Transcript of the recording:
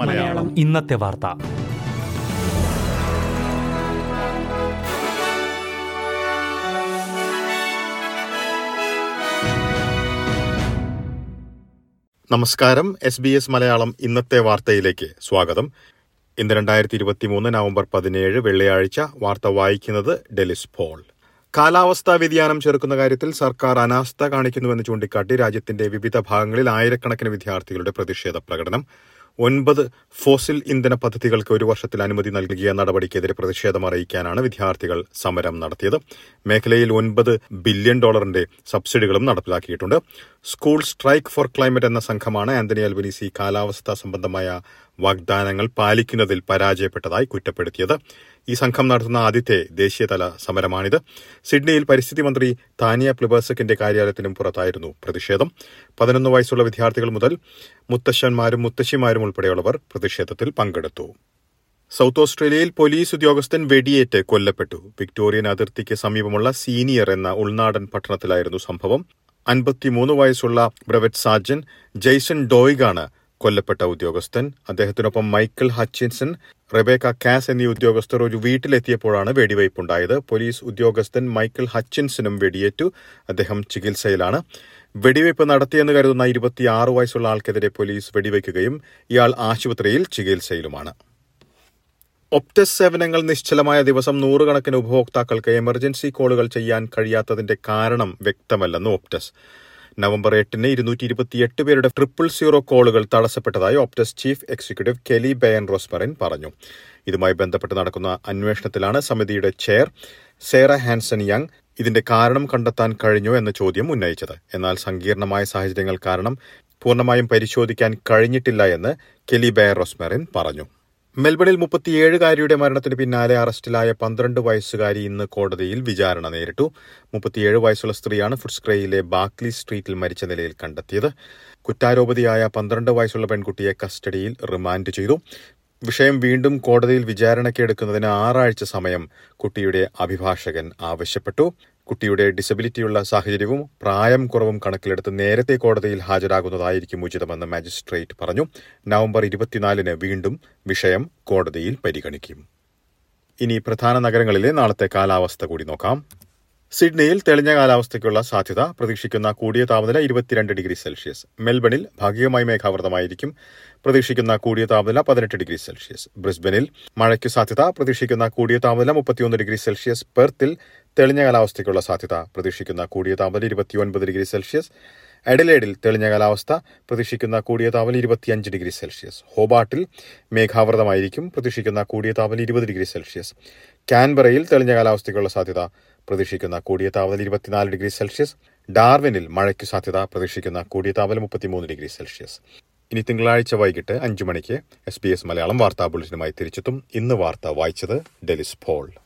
മലയാളം. ഇന്നത്തെ വാർത്ത. നമസ്കാരം. എസ് ബി എസ് മലയാളം ഇന്നത്തെ വാർത്തയിലേക്ക് സ്വാഗതം. ഇന്ന് രണ്ടായിരത്തി ഇരുപത്തി മൂന്ന് നവംബർ പതിനേഴ് വെള്ളിയാഴ്ച വാർത്ത വായിക്കുന്നത് ഡെലിസ് പോൾ. കാലാവസ്ഥാ വ്യതിയാനം ചെറുക്കുന്ന കാര്യത്തിൽ സർക്കാർ അനാസ്ഥ കാണിക്കുന്നുവെന്ന് ചൂണ്ടിക്കാട്ടി രാജ്യത്തിന്റെ വിവിധ ഭാഗങ്ങളിൽ ആയിരക്കണക്കിന് വിദ്യാർത്ഥികളുടെ പ്രതിഷേധ പ്രകടനം. ഒൻപത് ഫോസിൽ ഇന്ധന പദ്ധതികൾക്ക് ഒരു വർഷത്തിൽ അനുമതി നൽകിയ നടപടിക്കെതിരെ പ്രതിഷേധം അറിയിക്കാനാണ് വിദ്യാർത്ഥികൾ സമരം നടത്തിയത്. മേഖലയിൽ ഒൻപത് ബില്യൺ ഡോളറിന്റെ സബ്സിഡികളും നടപ്പിലാക്കിയിട്ടുണ്ട്. സ്കൂൾ സ്ട്രൈക്ക് ഫോർ ക്ലൈമറ്റ് എന്ന സംഘമാണ് ആന്റണി അൽബനീസി കാലാവസ്ഥാ സംബന്ധമായ വാഗ്ദാനങ്ങൾ പാലിക്കുന്നതിൽ പരാജയപ്പെട്ടതായി കുറ്റപ്പെടുത്തിയത്. ഈ സംഘം നടത്തുന്ന ആദ്യത്തെ ദേശീയതല സമരമാണിത്. സിഡ്നിയിൽ പരിസ്ഥിതി മന്ത്രി താനിയ പ്ലിബേഴ്സക്കിന്റെ കാര്യാലയത്തിനും പുറത്തായിരുന്നു പ്രതിഷേധം. പതിനൊന്ന് വയസ്സുള്ള വിദ്യാർത്ഥികൾ മുതൽ മുത്തശ്ശന്മാരും മുത്തശ്ശിമാരും ഉൾപ്പെടെയുള്ളവർ പ്രതിഷേധത്തിൽ പങ്കെടുത്തു. സൗത്ത് ഓസ്ട്രേലിയയിൽ പോലീസ് ഉദ്യോഗസ്ഥൻ വെടിയേറ്റ് കൊല്ലപ്പെട്ടു. വിക്ടോറിയൻ അതിർത്തിക്ക് സമീപമുള്ള സീനിയർ എന്ന ഉൾനാടൻ പട്ടണത്തിലായിരുന്നു സംഭവം. അൻപത്തിമൂന്ന് വയസ്സുള്ള ബ്രവറ്റ് സാർജൻ ജെയ്സൺ ഡോയിഗാണ് കൊല്ലപ്പെട്ട ഉദ്യോഗസ്ഥൻ. അദ്ദേഹത്തിനൊപ്പം മൈക്കിൾ ഹച്ചിൻസൺ റെബേക്ക കാസ് എന്നീ ഉദ്യോഗസ്ഥർ ഒരു വീട്ടിലെത്തിയപ്പോഴാണ് വെടിവയ്പുണ്ടായത്. പോലീസ് ഉദ്യോഗസ്ഥൻ മൈക്കിൾ ഹച്ചിൻസനും വെടിയേറ്റു. അദ്ദേഹം ചികിത്സയിലാണ്. വെടിവയ്പ് നടത്തിയെന്ന് കരുതുന്ന ഇരുപത്തിയാറ് വയസ്സുള്ള ആൾക്കെതിരെ പോലീസ് വെടിവയ്ക്കുകയും ഇയാൾ ആശുപത്രിയിൽ ചികിത്സയിലുമാണ്. ഒപ്റ്റസ് സേവനങ്ങൾ നിശ്ചലമായ ദിവസം നൂറുകണക്കിന് ഉപഭോക്താക്കൾക്ക് എമർജൻസി കോളുകൾ ചെയ്യാൻ കഴിയാത്തതിന്റെ കാരണം വ്യക്തമല്ലെന്ന് ഒപ്റ്റസ്. നവംബർ എട്ടിന് ഇരുന്നൂറ്റി ഇരുപത്തിയെട്ട് പേരുടെ ട്രിപ്പിൾ സീറോ കോളുകൾ തടസ്സപ്പെട്ടതായി Optus chief executive Kelly Bayer Rosmarin പറഞ്ഞു. ഇതുമായി ബന്ധപ്പെട്ട് നടക്കുന്ന അന്വേഷണത്തിലാണ് സമിതിയുടെ ചെയർ സേറ ഹാൻസൺ യങ് ഇതിന്റെ കാരണം കണ്ടെത്താൻ കഴിഞ്ഞോ എന്ന ചോദ്യം ഉന്നയിച്ചത്. എന്നാൽ സങ്കീർണമായ സാഹചര്യങ്ങൾ കാരണം പൂർണമായും പരിശോധിക്കാൻ കഴിഞ്ഞിട്ടില്ല എന്ന് കെലി ബയർ റോസ്മറിൻ പറഞ്ഞു. മെൽബണിൽ മുപ്പത്തിയേഴുകാരിയുടെ മരണത്തിന് പിന്നാലെ അറസ്റ്റിലായ പന്ത്രണ്ട് വയസ്സുകാരി ഇന്ന് കോടതിയിൽ വിചാരണ നേരിട്ടു. മുപ്പത്തിയേഴ് വയസ്സുള്ള സ്ത്രീയാണ് ഫുഡ്സ്ക്രേയിലെ ബാക്ലി സ്ട്രീറ്റിൽ മരിച്ച നിലയിൽ കണ്ടെത്തിയത്. കുറ്റാരോപതിയായ പന്ത്രണ്ട് വയസ്സുള്ള പെൺകുട്ടിയെ കസ്റ്റഡിയിൽ റിമാൻഡ് ചെയ്തു. വിഷയം വീണ്ടും കോടതിയിൽ വിചാരണയ്ക്ക് എടുക്കുന്നതിന് ആറാഴ്ച സമയം കുട്ടിയുടെ അഭിഭാഷകൻ ആവശ്യപ്പെട്ടു. കുട്ടിയുടെ ഡിസബിലിറ്റിയുള്ള സാഹചര്യവും പ്രായം കുറവും കണക്കിലെടുത്ത് നേരത്തെ കോടതിയിൽ ഹാജരാകുന്നതായിരിക്കും ഉചിതമെന്ന് മാജിസ്ട്രേറ്റ് പറഞ്ഞു. നവംബർ ഇരുപത്തിനാലിന് വീണ്ടും വിഷയം കോടതിയിൽ പരിഗണിക്കും. ഇനി പ്രധാന നഗരങ്ങളിലെ നാളത്തെ കാലാവസ്ഥ കൂടി നോക്കാം. സിഡ്നിയിൽ തെളിഞ്ഞ കാലാവസ്ഥയ്ക്കുള്ള സാധ്യത പ്രതീക്ഷിക്കുന്ന കൂടിയ താപനില ഇരുപത്തിരണ്ട് ഡിഗ്രി സെൽഷ്യസ്. മെൽബണിൽ ഭാഗികമായി മേഘാവൃതമായിരിക്കും. പ്രതീക്ഷിക്കുന്ന കൂടിയ താപനില പതിനെട്ട് ഡിഗ്രി സെൽഷ്യസ്. ബ്രിസ്ബനിൽ മഴയ്ക്ക് സാധ്യത പ്രതീക്ഷിക്കുന്ന കൂടിയ താപനില മുപ്പത്തിയൊന്ന് ഡിഗ്രി സെൽഷ്യസ്. പെർത്തിൽ തെളിഞ്ഞ കാലാവസ്ഥയ്ക്കുള്ള സാധ്യത പ്രതീക്ഷിക്കുന്ന കൂടിയ താപനില ഇരുപത്തിയൊൻപത് ഡിഗ്രി സെൽഷ്യസ്. എഡലേഡിൽ തെളിഞ്ഞ കാലാവസ്ഥ പ്രതീക്ഷിക്കുന്ന കൂടിയ താപനില ഇരുപത്തിയഞ്ച് ഡിഗ്രി സെൽഷ്യസ്. ഹോബാട്ടിൽ മേഘാവൃതമായിരിക്കും പ്രതീക്ഷിക്കുന്ന കൂടിയ താപനില ഇരുപത് ഡിഗ്രി സെൽഷ്യസ്. കാൻബറയിൽ തെളിഞ്ഞ കാലാവസ്ഥയ്ക്കുള്ള സാധ്യത പ്രതീക്ഷിക്കുന്ന കൂടിയ താപനില ഇരുപത്തിനാല് ഡിഗ്രി സെൽഷ്യസ്. ഡാർവിനിൽ മഴയ്ക്ക് സാധ്യത പ്രതീക്ഷിക്കുന്ന കൂടിയ താപനില മുപ്പത്തിമൂന്ന് ഡിഗ്രി സെൽഷ്യസ്. ഇനി തിങ്കളാഴ്ച വൈകിട്ട് അഞ്ചു മണിക്ക് എസ് ബി എസ് മലയാളം വാർത്താ ബുള്ളറ്റിനുമായി തിരിച്ചെത്തും. ഇന്ന് വാർത്ത വായിച്ചത് ഡെലിസ് മലയാളം